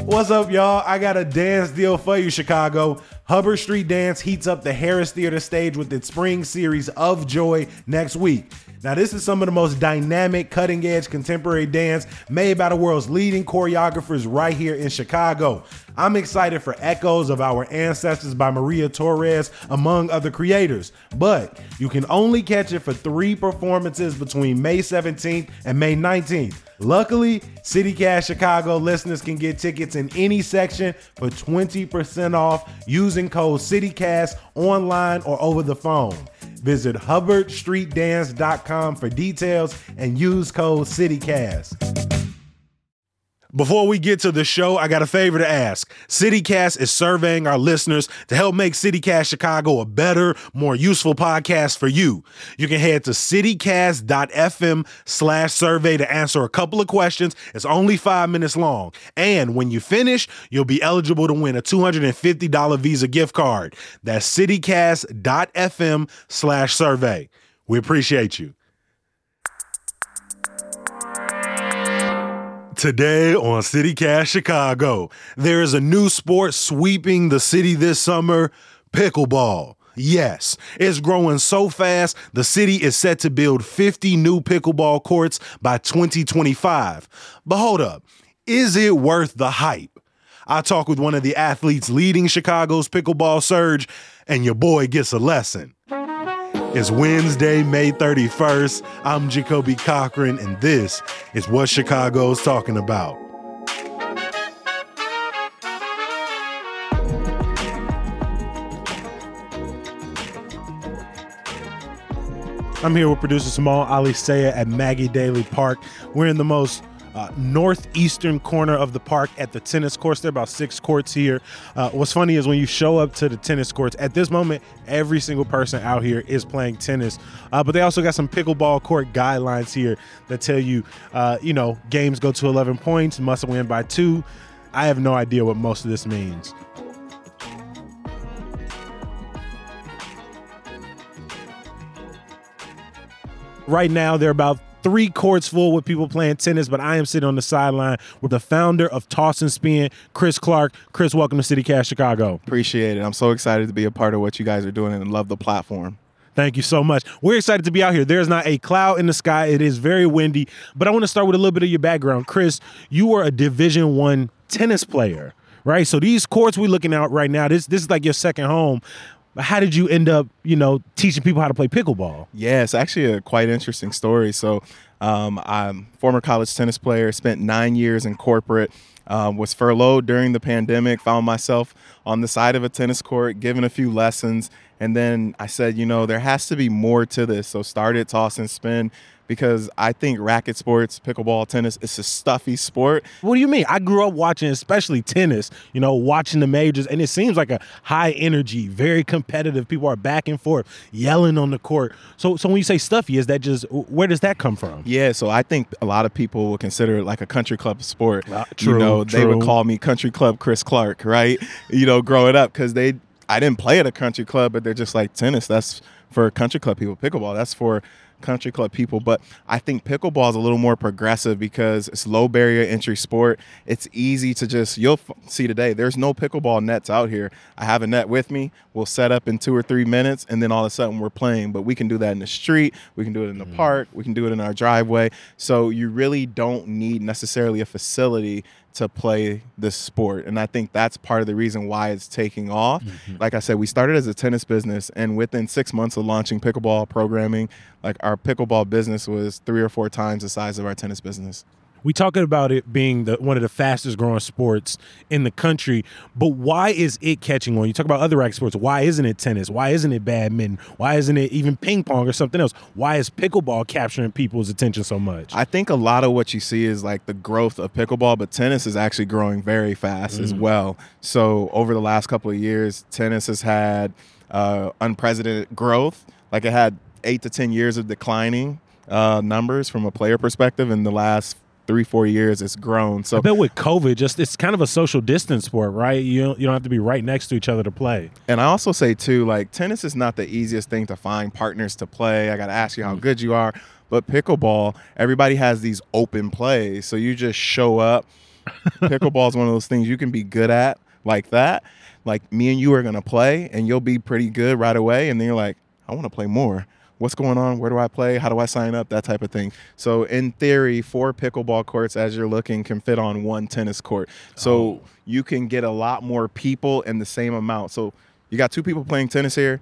What's up, y'all? I got a dance deal for you, Chicago. Hubbard Street Dance heats up the Harris Theater stage with its spring series of Joy next week. Now, this is some of the most dynamic, cutting edge contemporary dance made by the world's leading choreographers right here in Chicago. I'm excited for echoes of our ancestors by Maria Torres, among other creators. But you can only catch it for three performances between May 17th and May 19th. Luckily, CityCast Chicago listeners can get tickets in any section for 20% off using code CityCast online or over the phone. Visit hubbardstreetdance.com for details and use code CityCast. Before we get to the show, I got a favor to ask. CityCast is surveying our listeners to help make CityCast Chicago a better, more useful podcast for you. You can head to citycast.fm slash survey to answer a couple of questions. It's only five minutes long. And when you finish, you'll be eligible to win a $250 Visa gift card. That's citycast.fm slash survey. We appreciate you. Today on CityCast Chicago, there is a new sport sweeping the city this summer pickleball. Yes, it's growing so fast, the city is set to build 50 new pickleball courts by 2025. But hold up, is it worth the hype? I talk with one of the athletes leading Chicago's pickleball surge, and your boy gets a lesson. It's Wednesday, May 31st. I'm Jacoby Cochran, and this is what Chicago's talking about. I'm here with producer Simone Alicea at Maggie Daley Park. We're in the most uh, northeastern corner of the park at the tennis courts. There are about six courts here. Uh, what's funny is when you show up to the tennis courts, at this moment, every single person out here is playing tennis. Uh, but they also got some pickleball court guidelines here that tell you, uh, you know, games go to 11 points, must win by two. I have no idea what most of this means. Right now, they're about three courts full with people playing tennis, but I am sitting on the sideline with the founder of Toss and Spin, Chris Clark. Chris, welcome to CityCast Chicago. Appreciate it. I'm so excited to be a part of what you guys are doing and love the platform. Thank you so much. We're excited to be out here. There's not a cloud in the sky. It is very windy, but I want to start with a little bit of your background. Chris, you were a Division 1 tennis player, right? So these courts we're looking at right now, this this is like your second home. How did you end up, you know, teaching people how to play pickleball? Yeah, it's actually a quite interesting story. So, um, I'm former college tennis player, spent nine years in corporate. Um, was furloughed during the pandemic, found myself on the side of a tennis court, giving a few lessons. And then I said, you know, there has to be more to this. So started toss and spin because I think racket sports, pickleball, tennis, it's a stuffy sport. What do you mean? I grew up watching, especially tennis, you know, watching the majors, and it seems like a high energy, very competitive. People are back and forth, yelling on the court. So, so when you say stuffy, is that just where does that come from? Yeah, so I think a lot of people would consider it like a country club sport. Uh, true, you know, true. they would call me country club Chris Clark, right? You know, growing up because they, I didn't play at a country club, but they're just like tennis. That's for country club people. Pickleball, that's for country club people, but I think pickleball is a little more progressive because it's low barrier entry sport. It's easy to just you'll see today. There's no pickleball nets out here. I have a net with me. We'll set up in two or three minutes, and then all of a sudden we're playing. But we can do that in the street. We can do it in the Mm-hmm. park. We can do it in our driveway. So you really don't need necessarily a facility to play this sport. And I think that's part of the reason why it's taking off. Mm-hmm. Like I said, we started as a tennis business, and within six months of launching pickleball programming, like our pickleball business was three or four times the size of our tennis business. We talking about it being the one of the fastest growing sports in the country, but why is it catching on? You talk about other racket sports. Why isn't it tennis? Why isn't it badminton? Why isn't it even ping pong or something else? Why is pickleball capturing people's attention so much? I think a lot of what you see is like the growth of pickleball, but tennis is actually growing very fast as well. So over the last couple of years, tennis has had uh, unprecedented growth. Like it had eight to ten years of declining uh, numbers from a player perspective. In the last three four years, it's grown. So I bet with COVID, just it's kind of a social distance sport, right? You don't, you don't have to be right next to each other to play. And I also say too, like tennis is not the easiest thing to find partners to play. I got to ask you how mm. good you are. But pickleball, everybody has these open plays, so you just show up. Pickleball is one of those things you can be good at like that. Like me and you are gonna play, and you'll be pretty good right away, and then you're like, I want to play more. What's going on? Where do I play? How do I sign up? That type of thing. So in theory, four pickleball courts as you're looking can fit on one tennis court. So Oh. you can get a lot more people in the same amount. So you got two people playing tennis here.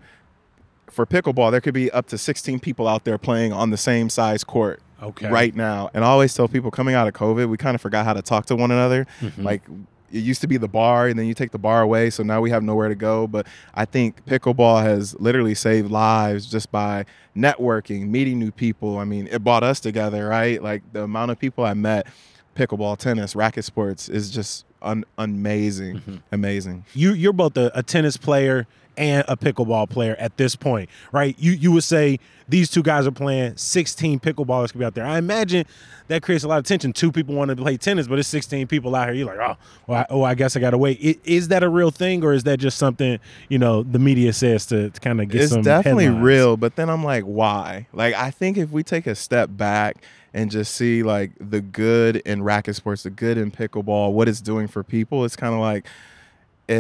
For pickleball, there could be up to 16 people out there playing on the same size court Okay. right now. And I always tell people coming out of COVID, we kind of forgot how to talk to one another. Mm-hmm. Like it used to be the bar, and then you take the bar away, so now we have nowhere to go. But I think pickleball has literally saved lives just by networking, meeting new people. I mean, it brought us together, right? Like the amount of people I met, pickleball, tennis, racket sports is just un- amazing, Mm-hmm. amazing. you you're both a, a tennis player and a pickleball player at this point, right? You you would say these two guys are playing 16 pickleballers could be out there. I imagine that creates a lot of tension. Two people want to play tennis, but it's 16 people out here. You're like, oh, well, I, oh, I guess I got to wait. I- Is that a real thing, or is that just something you know the media says to, to kind of get it's definitely headlines? real but then i'm like why like i think if we take a step back and just see like the good in racket sports the good in pickleball what it's doing for people it's kind of like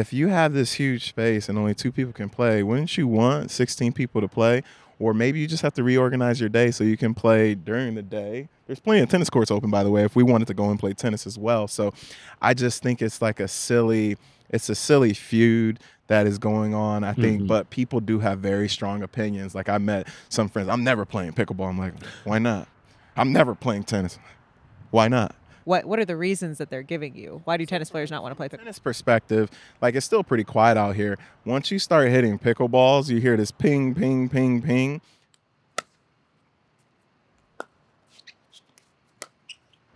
if you have this huge space and only two people can play wouldn't you want 16 people to play? Or maybe you just have to reorganize your day so you can play during the day. There's plenty of tennis courts open by the way if we wanted to go and play tennis as well. So i just think it's like a silly it's a silly feud that is going on i think. Mm-hmm. But people do have very strong opinions. Like i met some friends i'm never playing pickleball. I'm like why not? I'm never playing tennis. Why not What What are the reasons that they're giving you? Why do tennis players not want to play pickleball? tennis perspective, like it's still pretty quiet out here. Once you start hitting pickleballs, you hear this ping, ping, ping, ping.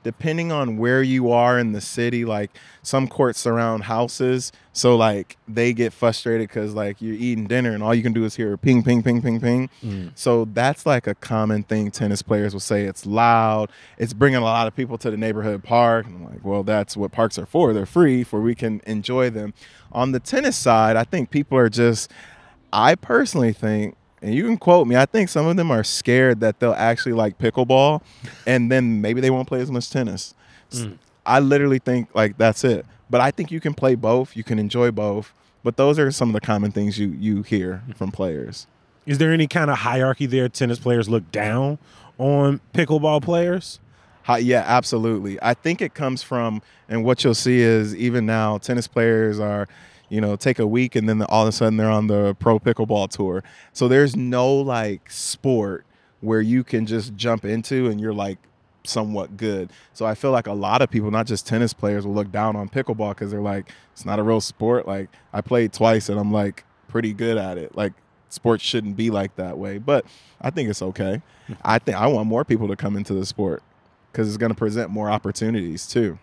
Depending on where you are in the city, like some courts surround houses, so like they get frustrated because like you're eating dinner and all you can do is hear ping, ping, ping, ping, ping. Mm. So that's like a common thing tennis players will say. It's loud. It's bringing a lot of people to the neighborhood park. I'm like, well, that's what parks are for. They're free for we can enjoy them. On the tennis side, I think people are just. I personally think, and you can quote me. I think some of them are scared that they'll actually like pickleball, and then maybe they won't play as much tennis. Mm. I literally think like that's it. But I think you can play both. You can enjoy both. But those are some of the common things you you hear from players. Is there any kind of hierarchy there? Tennis players look down on pickleball players. Hi, yeah, absolutely. I think it comes from, and what you'll see is even now, tennis players are, you know, take a week and then all of a sudden they're on the pro pickleball tour. So there's no like sport where you can just jump into and you're like somewhat good. So I feel like a lot of people, not just tennis players, will look down on pickleball because they're like, it's not a real sport. Like I played twice and I'm like pretty good at it. Like sports shouldn't be like that way. But I think it's okay. Hmm. I think I want more people to come into the sport because it's going to present more opportunities too.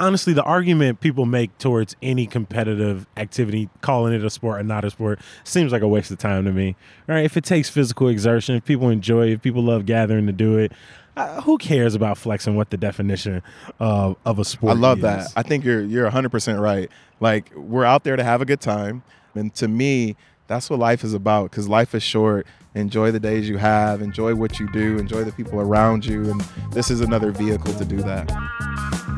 Honestly, the argument people make towards any competitive activity, calling it a sport or not a sport, seems like a waste of time to me. Right? If it takes physical exertion, if people enjoy it, if people love gathering to do it, uh, who cares about flexing what the definition of, of a sport I love is? that. I think you're you're 100% right. Like we're out there to have a good time, and to me, that's what life is about. Because life is short. Enjoy the days you have. Enjoy what you do. Enjoy the people around you. And this is another vehicle to do that.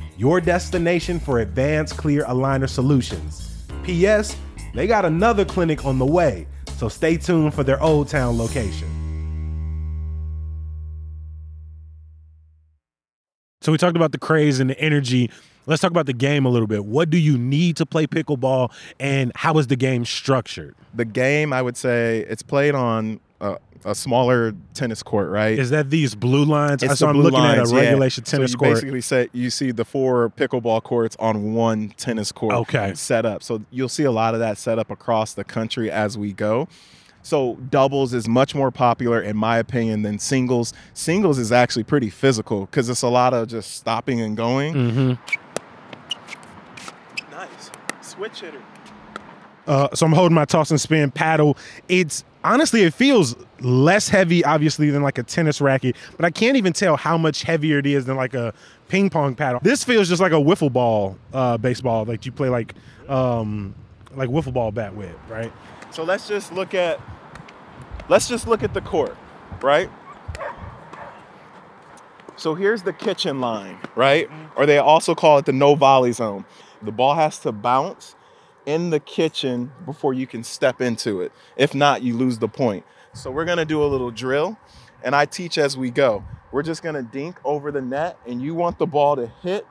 your destination for advanced clear aligner solutions. P.S. They got another clinic on the way, so stay tuned for their Old Town location. So we talked about the craze and the energy. Let's talk about the game a little bit. What do you need to play pickleball, and how is the game structured? The game, I would say, it's played on a, a smaller tennis court, right? Is that these blue lines? It's so the I'm blue looking lines, at a yeah. regulation tennis so you court. basically say you see the four pickleball courts on one tennis court Okay. set up. So you'll see a lot of that set up across the country as we go. So doubles is much more popular in my opinion than singles. Singles is actually pretty physical because it's a lot of just stopping and going. Mm-hmm. Nice. Switch hitter. Uh, so I'm holding my toss and spin paddle. It's honestly, it feels less heavy, obviously, than like a tennis racket, but I can't even tell how much heavier it is than like a ping pong paddle. This feels just like a wiffle ball uh, baseball, like you play like um, like wiffle ball bat with, right? So let's just look at let's just look at the court, right? So here's the kitchen line, right? Or they also call it the no volley zone. The ball has to bounce in the kitchen before you can step into it. If not, you lose the point. So we're gonna do a little drill, and I teach as we go. We're just gonna dink over the net, and you want the ball to hit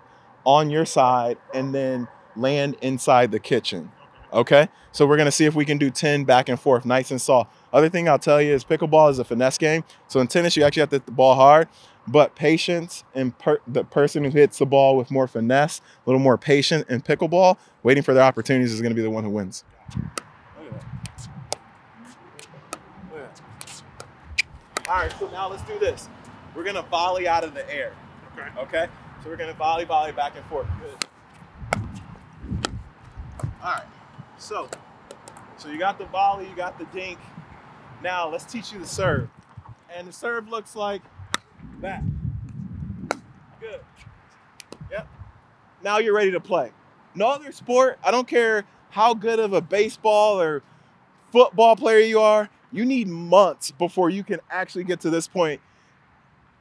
on your side and then land inside the kitchen. Okay? So we're gonna see if we can do 10 back and forth, nice and soft. Other thing I'll tell you is pickleball is a finesse game. So in tennis, you actually have to hit the ball hard, but patience and per- the person who hits the ball with more finesse, a little more patient in pickleball, waiting for their opportunities is gonna be the one who wins. All right, so now let's do this. We're gonna volley out of the air. Okay. Okay? So we're gonna volley, volley back and forth. Good. All right. So, so you got the volley, you got the dink. Now let's teach you the serve. And the serve looks like that. Good. Yep. Now you're ready to play. No other sport, I don't care how good of a baseball or football player you are, you need months before you can actually get to this point.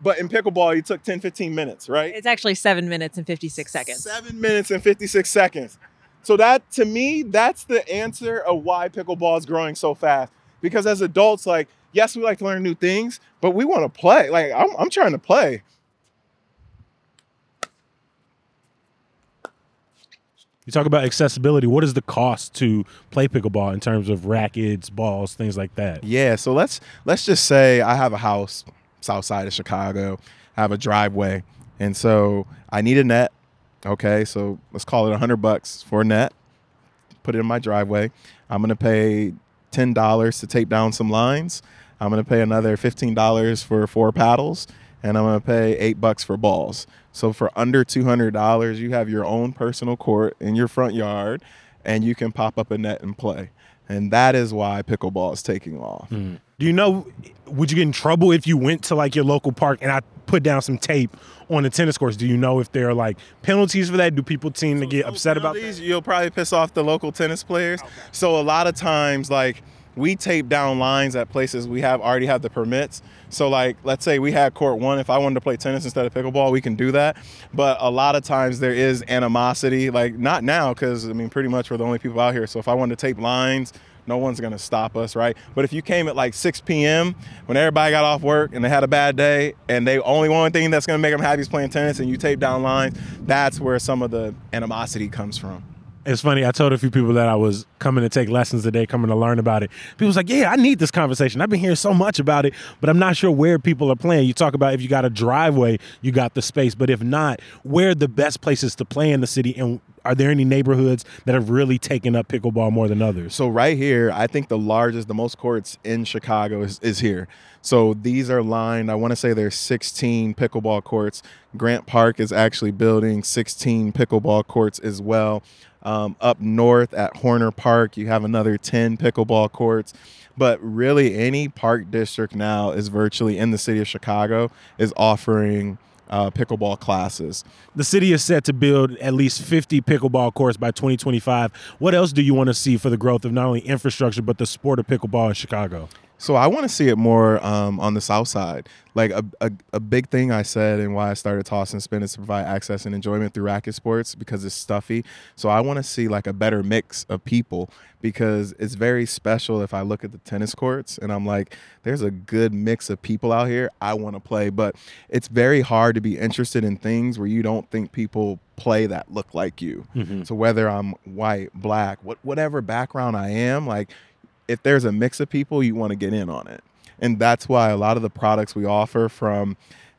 But in pickleball, you took 10, 15 minutes, right? It's actually seven minutes and 56 seconds. Seven minutes and 56 seconds. So that to me, that's the answer of why pickleball is growing so fast. Because as adults, like, yes, we like to learn new things, but we want to play. Like, I'm, I'm trying to play. You talk about accessibility. What is the cost to play pickleball in terms of rackets, balls, things like that? Yeah, so let's let's just say I have a house south side of Chicago. I have a driveway, and so I need a net. Okay, so let's call it a hundred bucks for a net. Put it in my driveway. I'm gonna pay ten dollars to tape down some lines. I'm gonna pay another fifteen dollars for four paddles, and I'm gonna pay eight bucks for balls. So for under two hundred dollars, you have your own personal court in your front yard, and you can pop up a net and play. And that is why pickleball is taking off. Mm. Do you know? Would you get in trouble if you went to like your local park and I put down some tape on the tennis courts? Do you know if there are like penalties for that? Do people seem to get upset about that? these? You'll probably piss off the local tennis players. So a lot of times, like we tape down lines at places we have already have the permits. So like, let's say we had court one. If I wanted to play tennis instead of pickleball, we can do that. But a lot of times there is animosity. Like not now, because I mean, pretty much we're the only people out here. So if I wanted to tape lines. No one's gonna stop us, right? But if you came at like 6 p.m. when everybody got off work and they had a bad day, and they only one thing that's gonna make them happy is playing tennis, and you tape down lines, that's where some of the animosity comes from. It's funny. I told a few people that I was coming to take lessons today, coming to learn about it. People was like, "Yeah, I need this conversation. I've been hearing so much about it, but I'm not sure where people are playing." You talk about if you got a driveway, you got the space, but if not, where the best places to play in the city? And are there any neighborhoods that have really taken up pickleball more than others? So right here, I think the largest, the most courts in Chicago is, is here. So these are lined. I want to say there's 16 pickleball courts. Grant Park is actually building 16 pickleball courts as well. Um, up north at Horner Park, you have another 10 pickleball courts. But really, any park district now is virtually in the city of Chicago is offering uh, pickleball classes. The city is set to build at least 50 pickleball courts by 2025. What else do you want to see for the growth of not only infrastructure but the sport of pickleball in Chicago? So I want to see it more um, on the south side. Like a, a, a big thing I said and why I started toss and spin is to provide access and enjoyment through racket sports because it's stuffy. So I want to see like a better mix of people because it's very special if I look at the tennis courts and I'm like, there's a good mix of people out here. I want to play, but it's very hard to be interested in things where you don't think people play that look like you. So whether I'm white, black, what whatever background I am, like if there's a mix of people, you want to get in on it. And that's why a lot of the products we offer from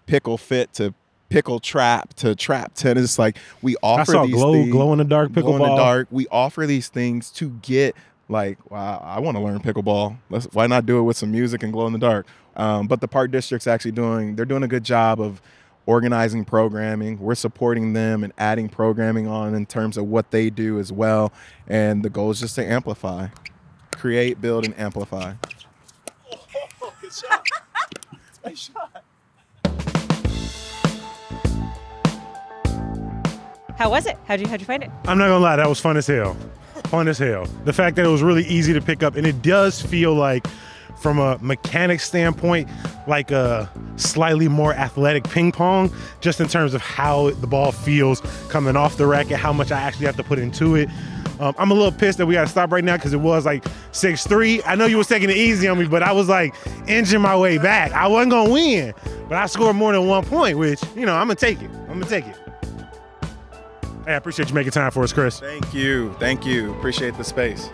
pickle fit to pickle trap to trap tennis, like we offer I saw these glow things, glow in the dark glow in the dark. We offer these things to get like, wow, I want to learn pickleball. Let's why not do it with some music and glow in the dark? Um, but the park district's actually doing they're doing a good job of organizing programming. We're supporting them and adding programming on in terms of what they do as well. And the goal is just to amplify, create, build, and amplify. How was it? How'd you how'd you find it? I'm not gonna lie, that was fun as hell. Fun as hell. The fact that it was really easy to pick up, and it does feel like, from a mechanic standpoint, like a slightly more athletic ping pong, just in terms of how the ball feels coming off the racket, how much I actually have to put into it. Um, I'm a little pissed that we gotta stop right now because it was like 6-3. I know you was taking it easy on me, but I was like inching my way back. I wasn't gonna win, but I scored more than one point, which, you know, I'm gonna take it. I'm gonna take it. Hey, I appreciate you making time for us, Chris. Thank you. Thank you. Appreciate the space.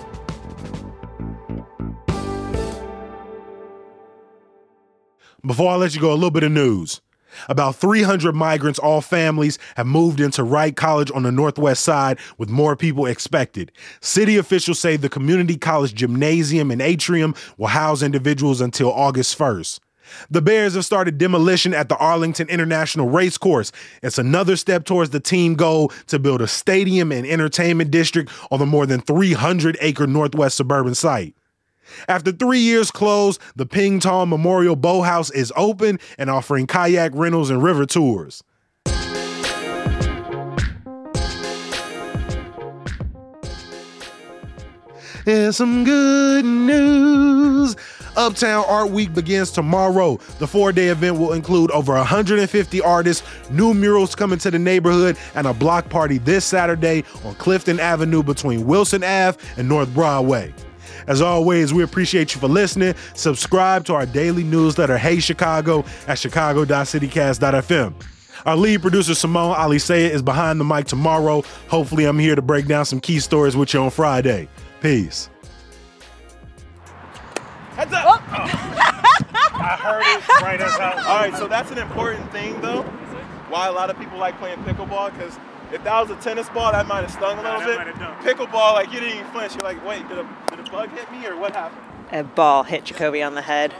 Before I let you go, a little bit of news. About 300 migrants, all families, have moved into Wright College on the northwest side, with more people expected. City officials say the community college gymnasium and atrium will house individuals until August 1st. The Bears have started demolition at the Arlington International Racecourse. It's another step towards the team goal to build a stadium and entertainment district on the more than 300 acre northwest suburban site. After three years closed, the Ping Tom Memorial Boathouse is open and offering kayak rentals and river tours. Here's some good news. Uptown Art Week begins tomorrow. The four day event will include over 150 artists, new murals coming to the neighborhood, and a block party this Saturday on Clifton Avenue between Wilson Ave and North Broadway. As always, we appreciate you for listening. Subscribe to our daily newsletter, Hey Chicago, at chicago.citycast.fm. Our lead producer, Simone Alicea, is behind the mic tomorrow. Hopefully, I'm here to break down some key stories with you on Friday. Peace. Heads up. Oh. I heard it right as All right, so that's an important thing though. Why a lot of people like playing pickleball because if that was a tennis ball, that might have stung a little that bit. might have done. Pickleball, like you didn't even flinch. You're like, wait, did a, did a bug hit me or what happened? A ball hit Jacoby on the head.